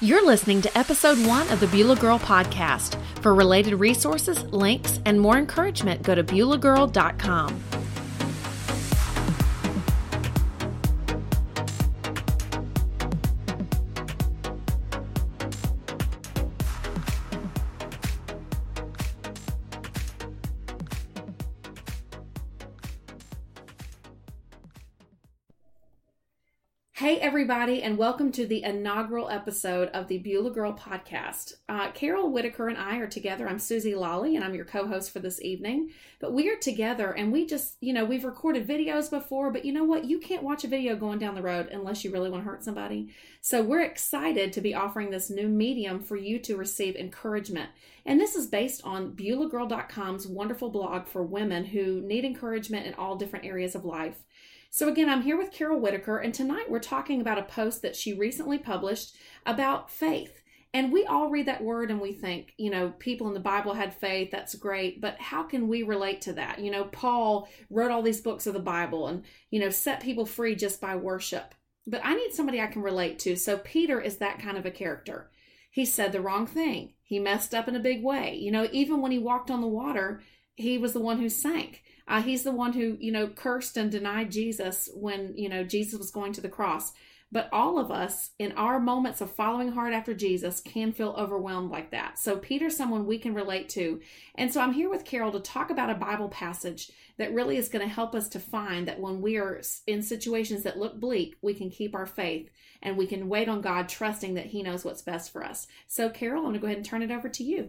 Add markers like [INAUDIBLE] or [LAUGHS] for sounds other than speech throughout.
You're listening to episode one of the Beulah Girl podcast. For related resources, links, and more encouragement, go to BeulahGirl.com. everybody, and welcome to the inaugural episode of the Beulah Girl podcast. Uh, Carol Whitaker and I are together. I'm Susie Lawley, and I'm your co host for this evening. But we are together, and we just, you know, we've recorded videos before, but you know what? You can't watch a video going down the road unless you really want to hurt somebody. So we're excited to be offering this new medium for you to receive encouragement. And this is based on BeulahGirl.com's wonderful blog for women who need encouragement in all different areas of life. So, again, I'm here with Carol Whitaker, and tonight we're talking about a post that she recently published about faith. And we all read that word and we think, you know, people in the Bible had faith, that's great, but how can we relate to that? You know, Paul wrote all these books of the Bible and, you know, set people free just by worship. But I need somebody I can relate to. So, Peter is that kind of a character. He said the wrong thing, he messed up in a big way. You know, even when he walked on the water, he was the one who sank. Uh, he's the one who, you know, cursed and denied Jesus when, you know, Jesus was going to the cross. But all of us, in our moments of following hard after Jesus, can feel overwhelmed like that. So, Peter's someone we can relate to. And so, I'm here with Carol to talk about a Bible passage that really is going to help us to find that when we are in situations that look bleak, we can keep our faith and we can wait on God, trusting that He knows what's best for us. So, Carol, I'm going to go ahead and turn it over to you.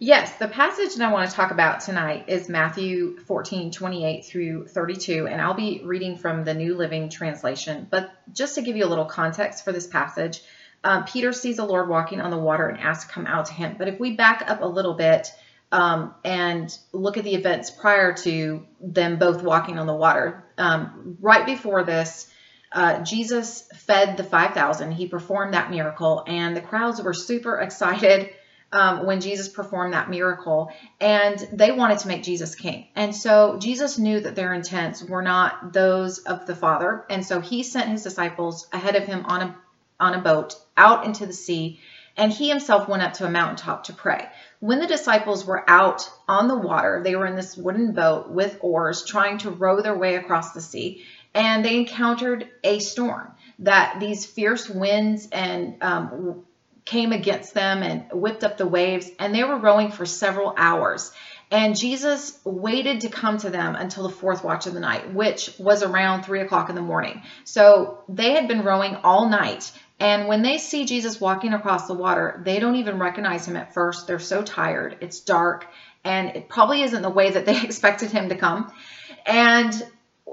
Yes, the passage that I want to talk about tonight is Matthew 14, 28 through 32, and I'll be reading from the New Living Translation. But just to give you a little context for this passage, um, Peter sees the Lord walking on the water and asks to come out to him. But if we back up a little bit um, and look at the events prior to them both walking on the water, um, right before this, uh, Jesus fed the 5,000. He performed that miracle, and the crowds were super excited um, when Jesus performed that miracle, and they wanted to make Jesus king. And so Jesus knew that their intents were not those of the Father, and so he sent his disciples ahead of him on a on a boat out into the sea, and he himself went up to a mountaintop to pray. When the disciples were out on the water, they were in this wooden boat with oars trying to row their way across the sea, and they encountered a storm that these fierce winds and um, came against them and whipped up the waves, and they were rowing for several hours. And Jesus waited to come to them until the fourth watch of the night, which was around three o'clock in the morning. So they had been rowing all night. And when they see Jesus walking across the water, they don't even recognize him at first. They're so tired. It's dark, and it probably isn't the way that they [LAUGHS] expected him to come. And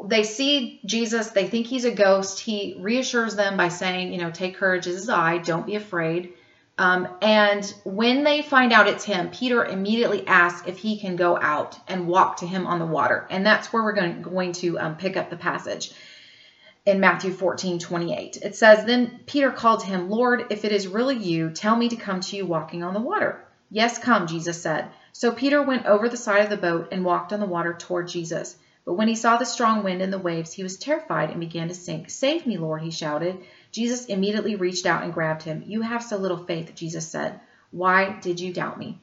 they see Jesus, they think he's a ghost. He reassures them by saying, You know, take courage, this is I, don't be afraid. Um, and when they find out it's him, Peter immediately asks if he can go out and walk to him on the water. And that's where we're going, going to um, pick up the passage in Matthew 14 28. It says, Then Peter called to him, Lord, if it is really you, tell me to come to you walking on the water. Yes, come, Jesus said. So Peter went over the side of the boat and walked on the water toward Jesus. But when he saw the strong wind and the waves, he was terrified and began to sink. Save me, Lord, he shouted. Jesus immediately reached out and grabbed him. You have so little faith, Jesus said. Why did you doubt me?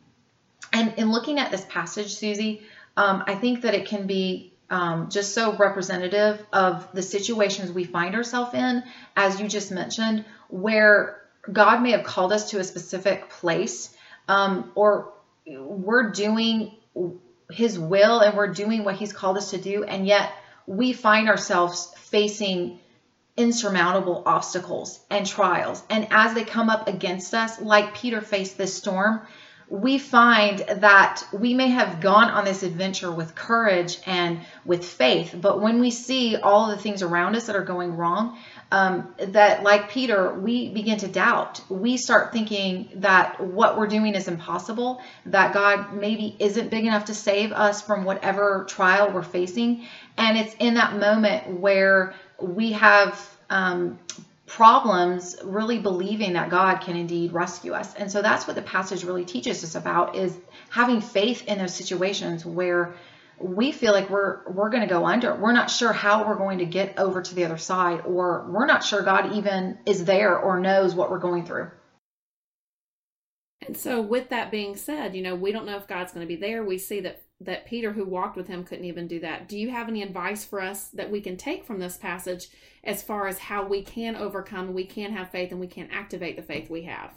And in looking at this passage, Susie, um, I think that it can be um, just so representative of the situations we find ourselves in, as you just mentioned, where God may have called us to a specific place, um, or we're doing His will and we're doing what He's called us to do, and yet we find ourselves facing insurmountable obstacles and trials. And as they come up against us, like Peter faced this storm, we find that we may have gone on this adventure with courage and with faith, but when we see all the things around us that are going wrong, um, that like Peter, we begin to doubt. We start thinking that what we're doing is impossible, that God maybe isn't big enough to save us from whatever trial we're facing. And it's in that moment where we have um, problems really believing that God can indeed rescue us. And so that's what the passage really teaches us about is having faith in those situations where we feel like we're we're going to go under. We're not sure how we're going to get over to the other side or we're not sure God even is there or knows what we're going through. And so with that being said, you know, we don't know if God's going to be there. We see that that Peter who walked with him couldn't even do that. Do you have any advice for us that we can take from this passage as far as how we can overcome, we can have faith and we can activate the faith we have?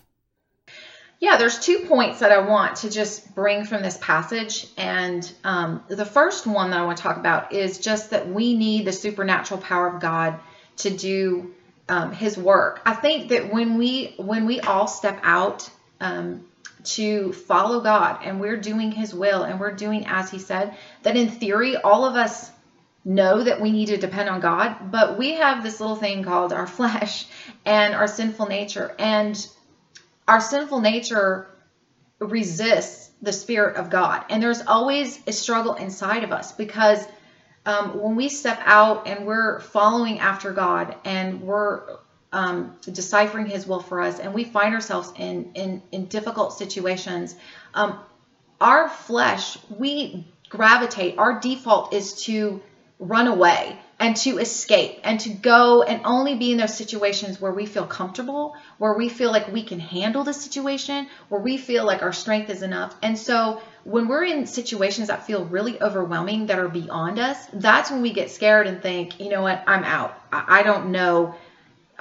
Yeah, there's two points that I want to just bring from this passage. And um, the first one that I want to talk about is just that we need the supernatural power of God to do um, His work. I think that when we when we all step out um, to follow God and we're doing His will and we're doing as He said, that in theory all of us know that we need to depend on God, but we have this little thing called our [LAUGHS] flesh and our sinful nature and our sinful nature resists the Spirit of God. And there's always a struggle inside of us because um, when we step out and we're following after God and we're um, deciphering His will for us, and we find ourselves in in, in difficult situations, um, our flesh we gravitate. Our default is to run away and to escape and to go and only be in those situations where we feel comfortable, where we feel like we can handle the situation, where we feel like our strength is enough. And so when we're in situations that feel really overwhelming, that are beyond us, that's when we get scared and think, you know what, I'm out. I don't know.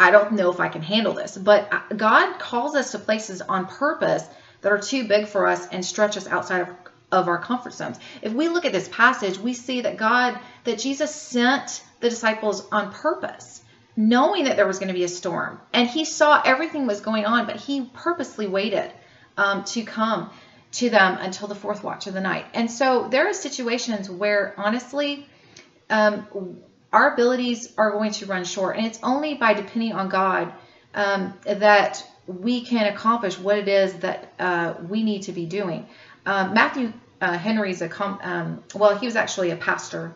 I don't know if I can handle this. But God calls us to places on purpose that are too big for us and stretch us outside of of our comfort zones. If we look at this passage, we see that God, that Jesus sent the disciples on purpose, knowing that there was going to be a storm. And he saw everything was going on, but he purposely waited um, to come to them until the fourth watch of the night. And so there are situations where, honestly, um, our abilities are going to run short. And it's only by depending on God um, that we can accomplish what it is that uh, we need to be doing. Uh, Matthew uh, Henry's a com- um, well, he was actually a pastor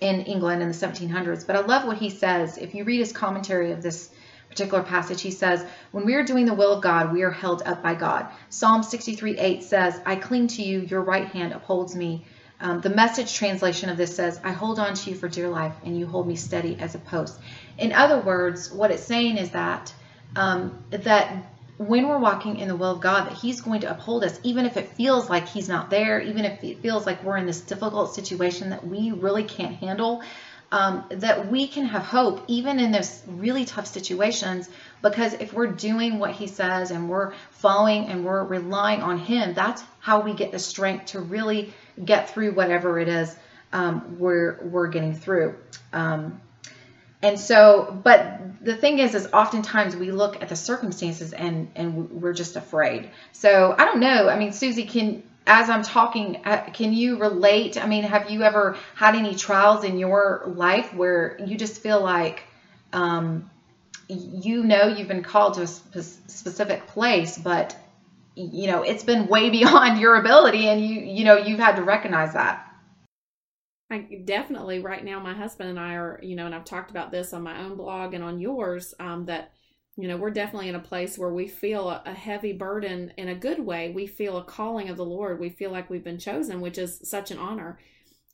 in England in the 1700s. But I love what he says. If you read his commentary of this particular passage, he says, When we are doing the will of God, we are held up by God. Psalm 63 8 says, I cling to you, your right hand upholds me. Um, the message translation of this says, I hold on to you for dear life, and you hold me steady as a post. In other words, what it's saying is that um, that when we're walking in the will of God, that He's going to uphold us, even if it feels like He's not there, even if it feels like we're in this difficult situation that we really can't handle, um, that we can have hope even in those really tough situations. Because if we're doing what He says and we're following and we're relying on Him, that's how we get the strength to really get through whatever it is um, we're we're getting through. Um, and so but the thing is is oftentimes we look at the circumstances and and we're just afraid so i don't know i mean susie can as i'm talking uh, can you relate? I mean have you ever had any trials in your life where you just feel like um, you know you've been called to a specific place but you know it's been way [LAUGHS] beyond your ability and you you know you've had to recognize that? I definitely. Right now my husband and I are, you know, and I've talked about this on my own blog and on yours, um, that, you know, we're definitely in a place where we feel a, heavy burden in a good way. We feel a calling of the Lord. We feel like we've been chosen, which is such an honor.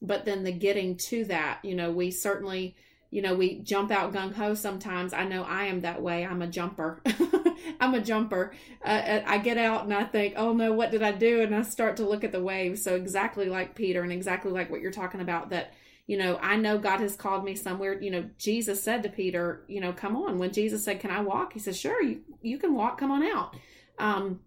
But then the getting to that, you know, we certainly, you know, we jump out gung ho sometimes. I know I am that way. I'm a jumper. [LAUGHS] I'm a jumper. Uh, I get out and I think, oh no, what did I do? And I start to look at the waves. So, exactly like Peter and exactly like what you're talking about, that, you know, I know God has called me somewhere. You know, Jesus said to Peter, you know, come on. When Jesus said, can I walk? He said, sure, you, you can walk. Come on out. Um,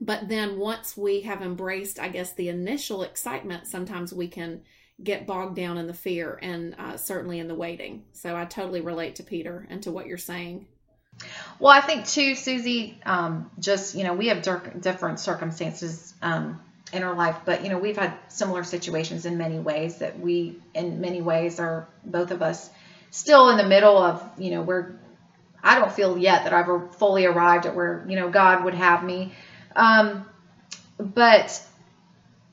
but then once we have embraced, I guess, the initial excitement, sometimes we can get bogged down in the fear and uh, certainly in the waiting. So I totally relate to Peter and to what you're saying. Well, I think too, Susie, um, just, you know, we have different circumstances um, our life, but, you know, we've had similar situations in many ways that we, in many ways, are both of us still in the middle of, you know, where I don't feel yet that I've fully arrived at where, you know, God would have me. Um, but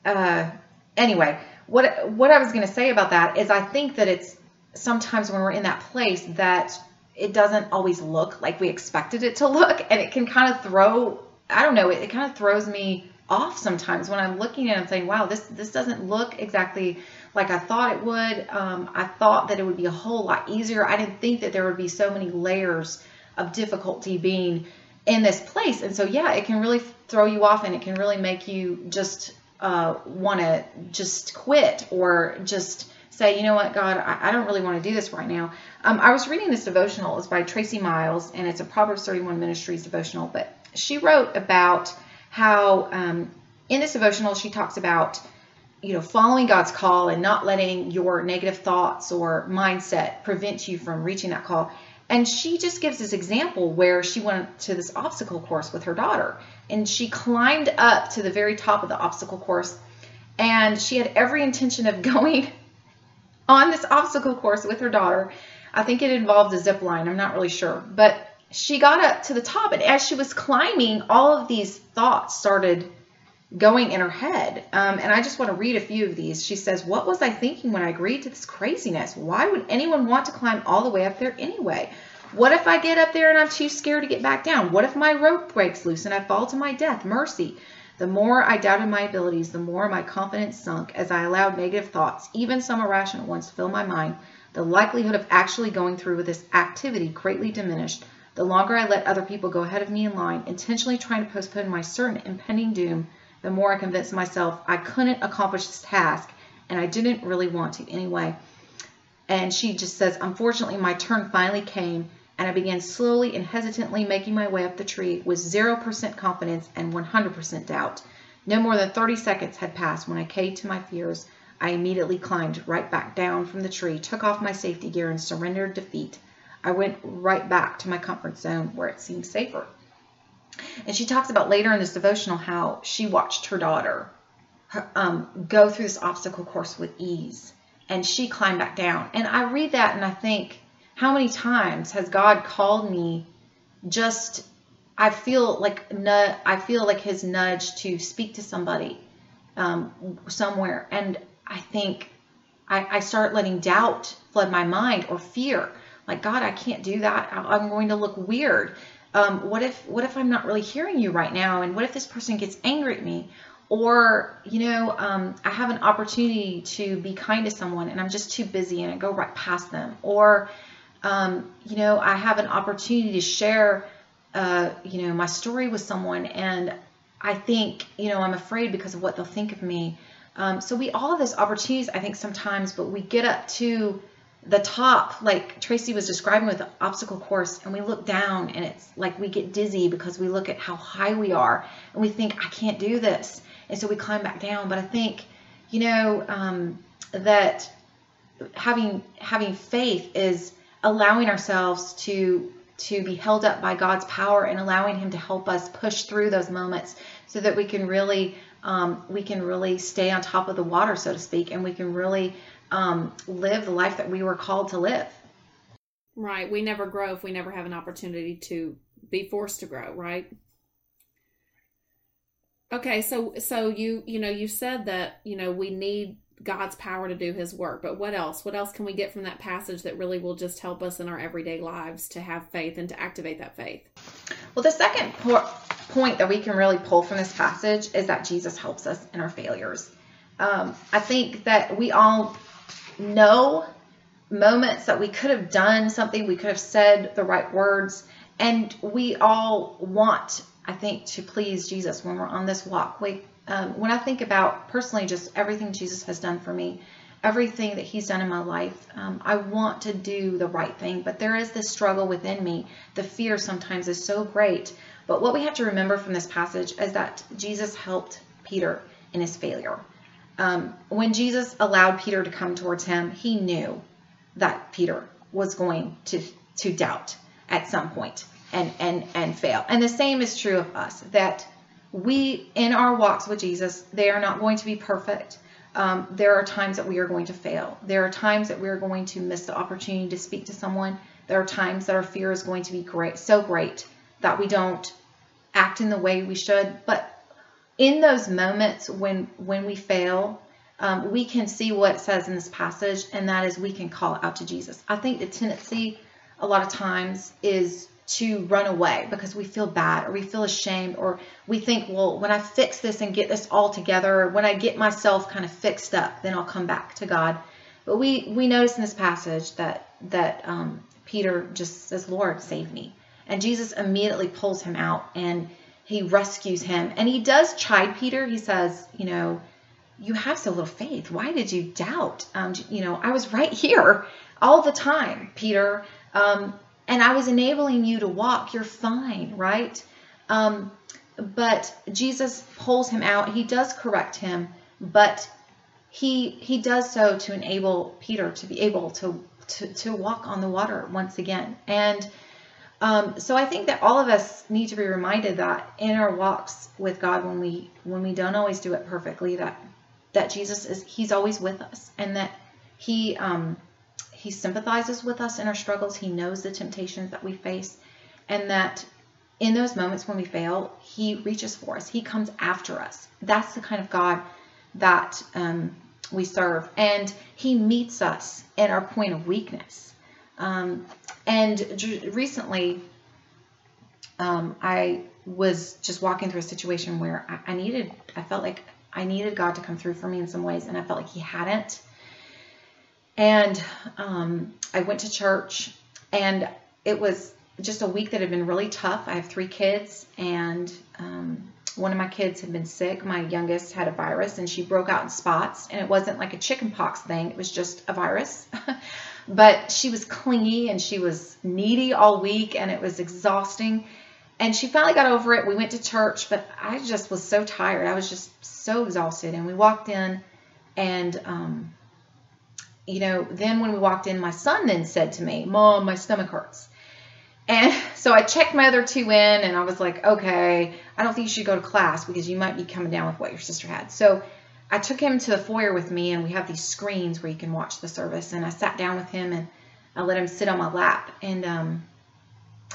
uh, anyway, what what I was going to say about that is I think that it's sometimes when we're in that place that it doesn't always look like we expected it to look and it can kind of throw I don't know, it, it kind of throws me off sometimes when I'm looking at it and saying, wow, this, this doesn't look exactly like I thought it would. Um, I thought that it would be a whole lot easier. I didn't think that there would be so many layers of difficulty being in this place. And so, yeah, it can really throw you off and it can really make you just uh, want to just quit or just say, you know what, God, I, I don't really want to do this right now. Um, I was reading this devotional. It's by Tracy Miles, and it's a Proverbs 31 Ministries devotional. But she wrote about how um, in this devotional she talks about you know following God's call and not letting your negative thoughts or mindset prevent you from reaching that call. And she just gives this example where she went to this obstacle course with her daughter, and she climbed up to the very top of the obstacle course, and she had every intention of [LAUGHS] going on this obstacle course with her daughter. I think it involved a zip line. I'm not really sure. But she got up to the top, and as she was climbing, all of these thoughts started going in her head. Um, and I just want to read a few of these. She says, What was I thinking when I agreed to this craziness? Why would anyone want to climb all the way up there anyway? What if I get up there and I'm too scared to get back down? What if my rope breaks loose and I fall to my death? Mercy. The more I doubted my abilities, the more my confidence sunk as I allowed negative thoughts, even some irrational ones, to fill my mind. The likelihood of actually going through with this activity greatly diminished. The longer I let other people go ahead of me in line, intentionally trying to postpone my certain impending doom, the more I convinced myself I couldn't accomplish this task, and I didn't really want to anyway. And she just says, Unfortunately, my turn finally came, and I began slowly and hesitantly making my way up the tree with 0% confidence and 100% doubt. No more than 30 seconds had passed when I caved to my fears. I immediately climbed right back down from the tree, took off my safety gear, and surrendered defeat. I went right back to my comfort zone where it seemed safer. And she talks about later in this devotional how she watched her daughter um, go through this obstacle course with ease and she climbed back down. And I read that and I think, how many times has God called me just I feel like I feel like his nudge to speak to somebody um, somewhere, and I think I, I, start letting doubt flood my mind or fear. Like God, I can't do that. I'm going to look weird. Um, what if what if I'm not really hearing you right now? And what if this person gets angry at me? Or you know, um, I have an opportunity to be kind to someone, and I'm just too busy, and I go right past them. Or um, you know, I have an opportunity to share, uh, you know, my story with someone, and I think, you know, I'm afraid because of what they'll think of me. Um, so we all have those opportunities, I think, sometimes, but we get up to the top, like Tracy was describing with the obstacle course, and we look down, and it's like we get dizzy because we look at how high we are, and we think, I can't do this, and so we climb back down. But I think, you know, um, that having having faith is allowing ourselves to to be held up by God's power and allowing Him to help us push through those moments so that we can really um, we can really stay on top of the water, so to speak, and we can really um, live the life that we were called to live. Right. We never grow if we never have an opportunity to be forced to grow. Right. Okay. So so you you know you said that you know we need God's power to do his work. But what else? What else can we get from that passage that really will just help us in our everyday lives to have faith and to activate that faith? Well, the second po- point that we can really pull from this passage is that Jesus helps us in our failures. Um, I think that we all know moments that we could have done something, we could have said the right words, and we all want, I think, to please Jesus when we're on this walk. We um, when I think about personally just everything Jesus has done for me, everything that He's done in my life, um, I want to do the right thing, but there is this struggle within me. The fear sometimes is so great. But what we have to remember from this passage is that Jesus helped Peter in his failure. Um, when Jesus allowed Peter to come towards him, he knew that Peter was going to to doubt at some point and and and fail. And the same is true of us that we, in our walks with Jesus, they are not going to be perfect. Um, there are times that we are going to fail. There are times that we are going to miss the opportunity to speak to someone. There are times that our fear is going to be great, so great that we don't act in the way we should. But in those moments when when we fail, um, we can see what says in this passage, and that is we can call out to Jesus. I think the tendency a lot of times is to run away because we feel bad or we feel ashamed or we think, well, when I fix this and get this all together, or when I get myself kind of fixed up, then I'll come back to God. But we we notice in this passage that that um, Peter just says, "Lord, save me," and Jesus immediately pulls him out and he rescues him. And he does chide Peter. He says, you know, you have so little faith. Why did you doubt? Um, you know, I was right here all the time, Peter. Um, and I was enabling you to walk. You're fine, right? Um, but Jesus pulls him out. He does correct him, but he he does so to enable Peter to be able to to, to walk on the water once again. And um, so I think that all of us need to be reminded that in our walks with God, when we when we don't always do it perfectly, that that Jesus is He's always with us, and that He um, he sympathizes with us in our struggles. He knows the temptations that we face. And that in those moments when we fail, He reaches for us. He comes after us. That's the kind of God that um, we serve. And He meets us in our point of weakness. Um, and recently, um, I was just walking through a situation where I, I needed, I felt like I needed God to come through for me in some ways, and I felt like He hadn't. And um, I went to church, and it was just a week that had been really tough. I have three kids, and um, one of my kids had been sick. My youngest had a virus, and she broke out in spots. And it wasn't like a chickenpox thing, it was just a virus. [LAUGHS] but she was clingy and she was needy all week, and it was exhausting. And she finally got over it. We went to church, but I just was so tired. I was just so exhausted. And we walked in, and um, you know, then when we walked in, my son then said to me, Mom, my stomach hurts. And [LAUGHS] so I checked my other two in and I was like, okay, I don't think you should go to class because you might be coming down with what your sister had. So I took him to the foyer with me and we have these screens where you can watch the service. And I sat down with him and I let him sit on my lap. And um,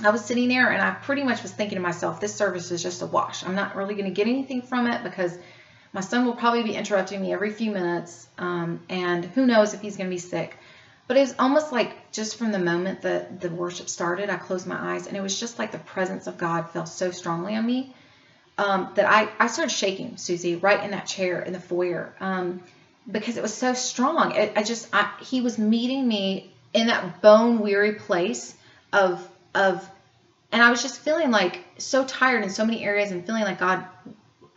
I was sitting there and I pretty much was thinking to myself, this service is just a wash. I'm not really going to get anything from it because my son will probably be interrupting me every few minutes, um, and who knows if he's going to be sick. But it was almost like just from the moment that the worship started, I closed my eyes, and it was just like the presence of God fell so strongly on me um, that I, I started shaking, Susie, right in that chair in the foyer um, because it was so strong. It, I just, I, he was meeting me in that bone weary place of, of, and I was just feeling like so tired in so many areas and feeling like God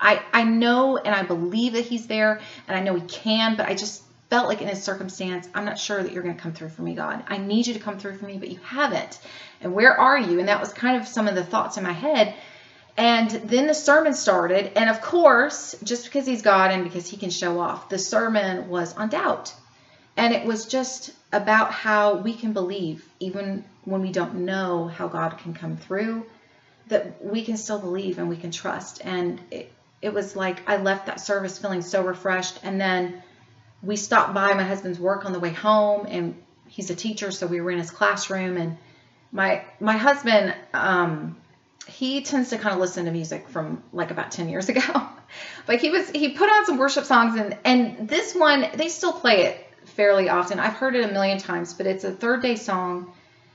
I, I know and I believe that he's there and I know he can, but I just felt like in this circumstance, I'm not sure that you're going to come through for me, God. I need you to come through for me, but you haven't. And where are you? And that was kind of some of the thoughts in my head. And then the sermon started. And of course, just because he's God and because he can show off, the sermon was on doubt. And it was just about how we can believe, even when we don't know how God can come through, that we can still believe and we can trust. And it, it was like I left that service feeling so refreshed. And then we stopped by my husband's work on the way home, and he's a teacher, so we were in his classroom. And my my husband, um, he tends to kind of listen to music from like about 10 years ago. [LAUGHS] but he was he put on some worship songs, and and this one they still play it fairly often. I've heard it a million times, but it's a third day song.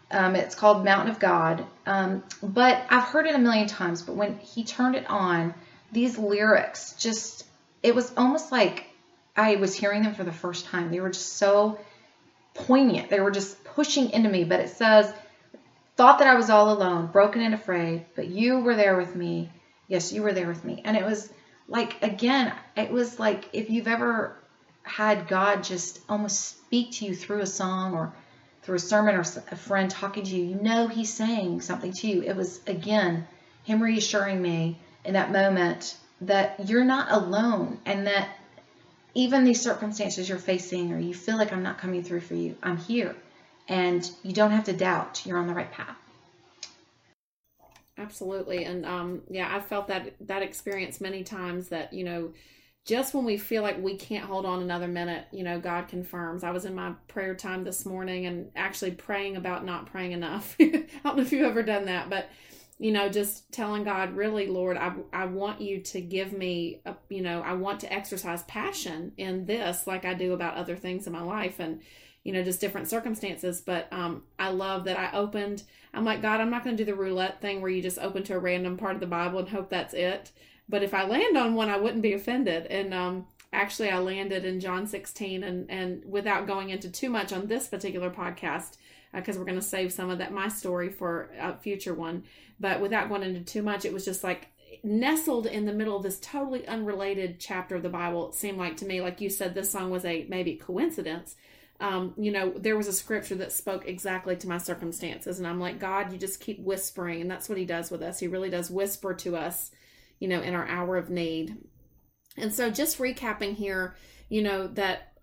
Um, it's called Mountain of God. Um, but I've heard it a million times. But when he turned it on, these lyrics just it was almost like I was hearing them for the first time. They were just so poignant. They were just pushing into me. But it says, Thought that I was all alone, broken and afraid, but you were there with me. Yes, you were there with me. And it was like, again, it was like if you've ever had God just almost speak to you through a song or through a sermon or a friend talking to you, you know He's saying something to you. It was, again, Him reassuring me in that moment that you're not alone and that even these circumstances you're facing or you feel like I'm not coming through for you, I'm here. And you don't have to doubt you're on the right path. Absolutely. And um, yeah, I've felt that that experience many times that, you know, just when we feel like we can't hold on another minute, you know, God confirms. I was in my prayer time this morning and actually praying about not praying enough. [LAUGHS] I don't know if you've ever done that, but you know, just telling God, really, Lord, I, I want you to give me, a, you know, I want to exercise passion in this like I do about other things in my life. And, you know, just different circumstances. But um, I love that I opened. I'm like, God, I'm not going to do the roulette thing where you just open to a random part of the Bible and hope that's it. But if I land on one, I wouldn't be offended. And um, actually, I landed in John 16, and and without going into too much on this particular podcast, because uh, we're going to save some of that my story for a future one. But without going into too much, it was just like nestled in the middle of this totally unrelated chapter of the Bible. It seemed like to me, like you said, this song was a maybe coincidence. Um, you know, there was a scripture that spoke exactly to my circumstances, and I'm like, God, you just keep whispering, and that's what He does with us. He really does whisper to us, you know, in our hour of need. And so, just recapping here, you know, that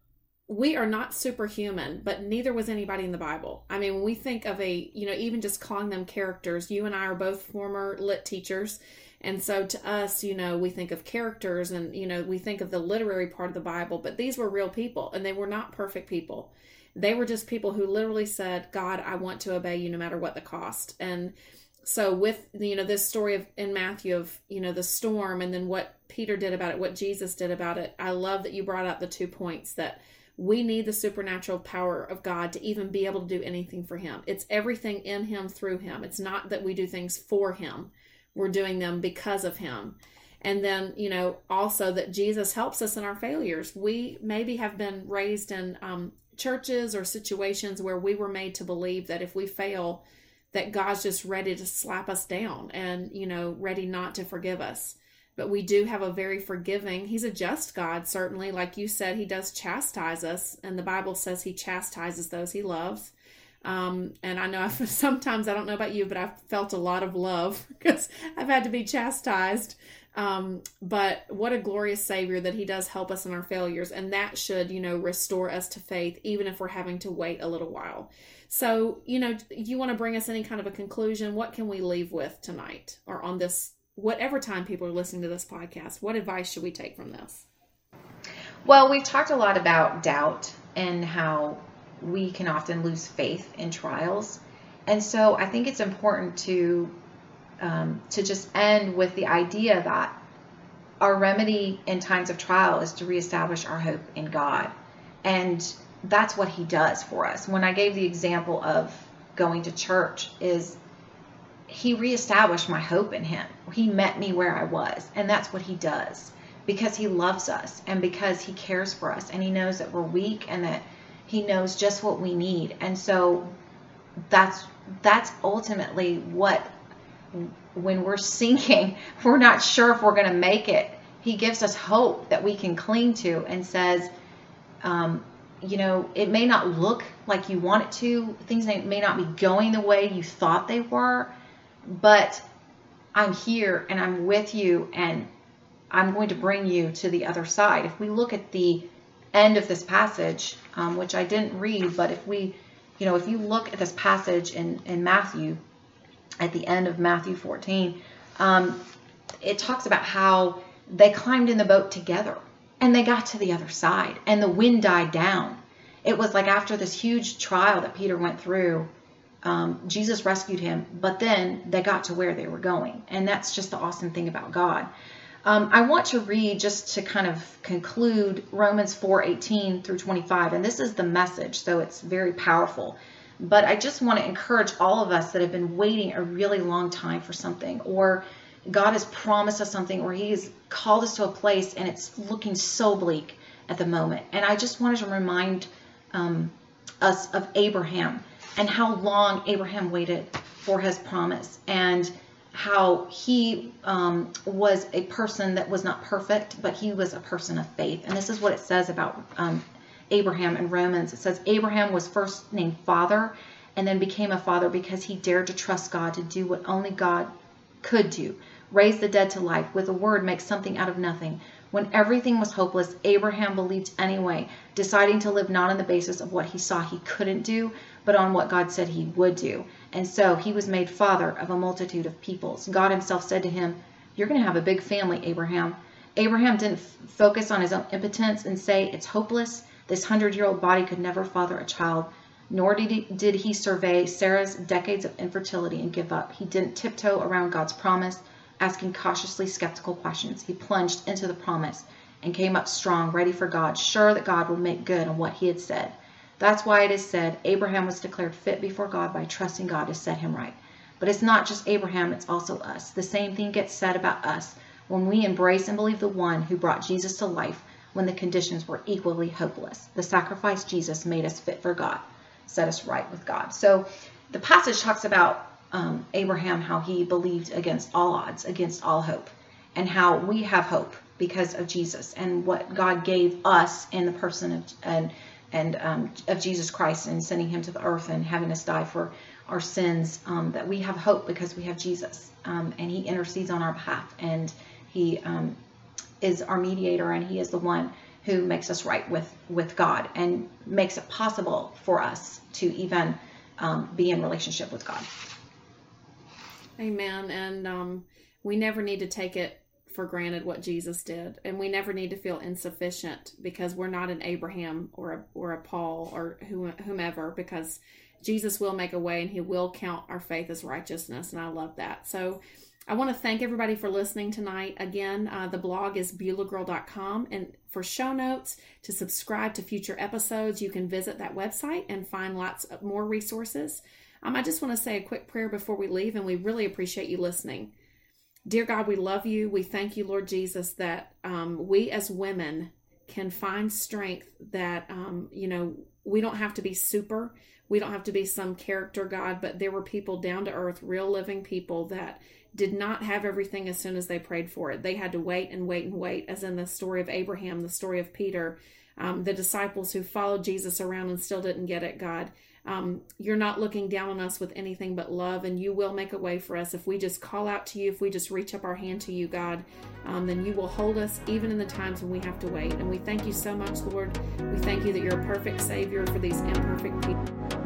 we are not superhuman, but neither was anybody in the Bible. I mean, when we think of a, you know, even just calling them characters, you and I are both former lit teachers. And so to us, you know, we think of characters and, you know, we think of the literary part of the Bible, but these were real people and they were not perfect people. They were just people who literally said, God, I want to obey you no matter what the cost. And so with, you know, this story of in Matthew of, you know, the storm and then what Peter did about it, what Jesus did about it, I love that you brought out the two points that we need the supernatural power of God to even be able to do anything for Him. It's everything in Him through Him. It's not that we do things for Him, we're doing them because of Him. And then, you know, also that Jesus helps us in our failures. We maybe have been raised in um, churches or situations where we were made to believe that if we fail, that God's just ready to slap us down and, you know, ready not to forgive us but we do have a very forgiving he's a just god certainly like you said he does chastise us and the bible says he chastises those he loves um, and i know I've, [LAUGHS] sometimes i don't know about you but i've felt a lot of love [LAUGHS] because i've had to be chastised. Um, but what a glorious savior that he does help us in our failures and that should you know restore us to faith even if we're having to wait a little while. So you know you want to bring us any kind of a conclusion? What can we leave with tonight? Or on this whatever time people are listening to this podcast, what advice should we take from this? Well, we've talked a lot about doubt and how we can often lose faith in trials. And so I think it's important to um, to just end with the idea that our remedy in times of trial is to reestablish our hope in God. And that's what he does for us. When I gave the example of going to church is he reestablished my hope in him. He met me where I was. And that's what he does because he loves us and because he cares for us and he knows that we're weak and that he knows just what we need. And so that's that's ultimately what when we're sinking, [LAUGHS] we're not sure if we're going to make it. He gives us hope that we can cling to and says, um, you know, it may not look like you want it to. Things may not be going the way you thought they were, but I'm here and I'm with you and I'm going to bring you to the other side. If we look at the end of this passage, um, which I didn't read, but if we, you know, if you look at this passage in, in Matthew, at the end of Matthew 14, um, it talks about how they climbed in the boat together and they got to the other side and the wind died down. It was like after this huge trial that Peter went through, um, Jesus rescued him, but then they got to where they were going. And that's just the awesome thing about God. Um, I want to read just to kind of conclude Romans 4 18 through 25. And this is the message, so it's very powerful. But I just want to encourage all of us that have been waiting a really long time for something, or God has promised us something, or He has called us to a place and it's looking so bleak at the moment. And I just wanted to remind um, us of Abraham and how long Abraham waited for his promise and how he um, was a person that was not perfect, but he was a person of faith. And this is what it says about um, Abraham in Romans. It says Abraham was first named father and then became a father because he dared to trust God to do what only God could do raise the dead to life, with a word make something out of nothing. When everything was hopeless, Abraham believed anyway, deciding to live not on the basis of what he saw he couldn't do, but on what God said he would do. And so he was made father of a multitude of peoples. God himself said to him, You're going to have a big family, Abraham. Abraham didn't f- focus on his own impotence and say, It's hopeless. This hundred year old body could never father a child. Nor did he, did he survey Sarah's decades of infertility and give up. He didn't tiptoe around God's promise, asking cautiously skeptical questions. He plunged into the promise and came up strong, ready for God, sure that God would make good on what he had said. That's why it is said Abraham was declared fit before God by trusting God to set him right. But it's not just Abraham, it's also us. The same thing gets said about us when we embrace and believe the one who brought Jesus to life when the conditions were equally hopeless. The sacrifice Jesus made us fit for God, set us right with God. So the passage talks about um, Abraham, how he believed against all odds, against all hope, and how we have hope because of Jesus and what God gave us in the person of and and um, of Jesus Christ and sending him to the earth and having us die for our sins. Um, that we have hope because we have Jesus um, and He intercedes on our behalf and He um, is our mediator and He is the one who makes us right with with God and makes it possible for us to even um, be in relationship with God. Amen. And um, we never need to take it for granted what Jesus did, and we never need to feel insufficient because we're not an Abraham or a, or a Paul or whomever, because Jesus will make a way and He will count our faith as righteousness, and I love that. So. I want to thank everybody for listening tonight. Again, uh, the blog is beulahgirl.com. And for show notes, to subscribe to future episodes, you can visit that website and find lots of more resources. Um, I just want to say a quick prayer before we leave, and we really appreciate you listening. Dear God, we love you. We thank you, Lord Jesus, that um, we as women can find strength that, um, you know, we don't have to be super. We don't have to be some character God, but there were people down to earth, real living people that did not have everything as soon as they prayed for it. They had to wait and wait and wait, as in the story of Abraham, the story of Peter, um, the disciples who followed Jesus around and still didn't get it, God. Um, you're not looking down on us with anything but love, and you will make a way for us. If we just call out to you, if we just reach up our hand to you, God, um, then you will hold us even in the times when we have to wait. And we thank you so much, Lord. We thank you that you're a perfect Savior for these imperfect people.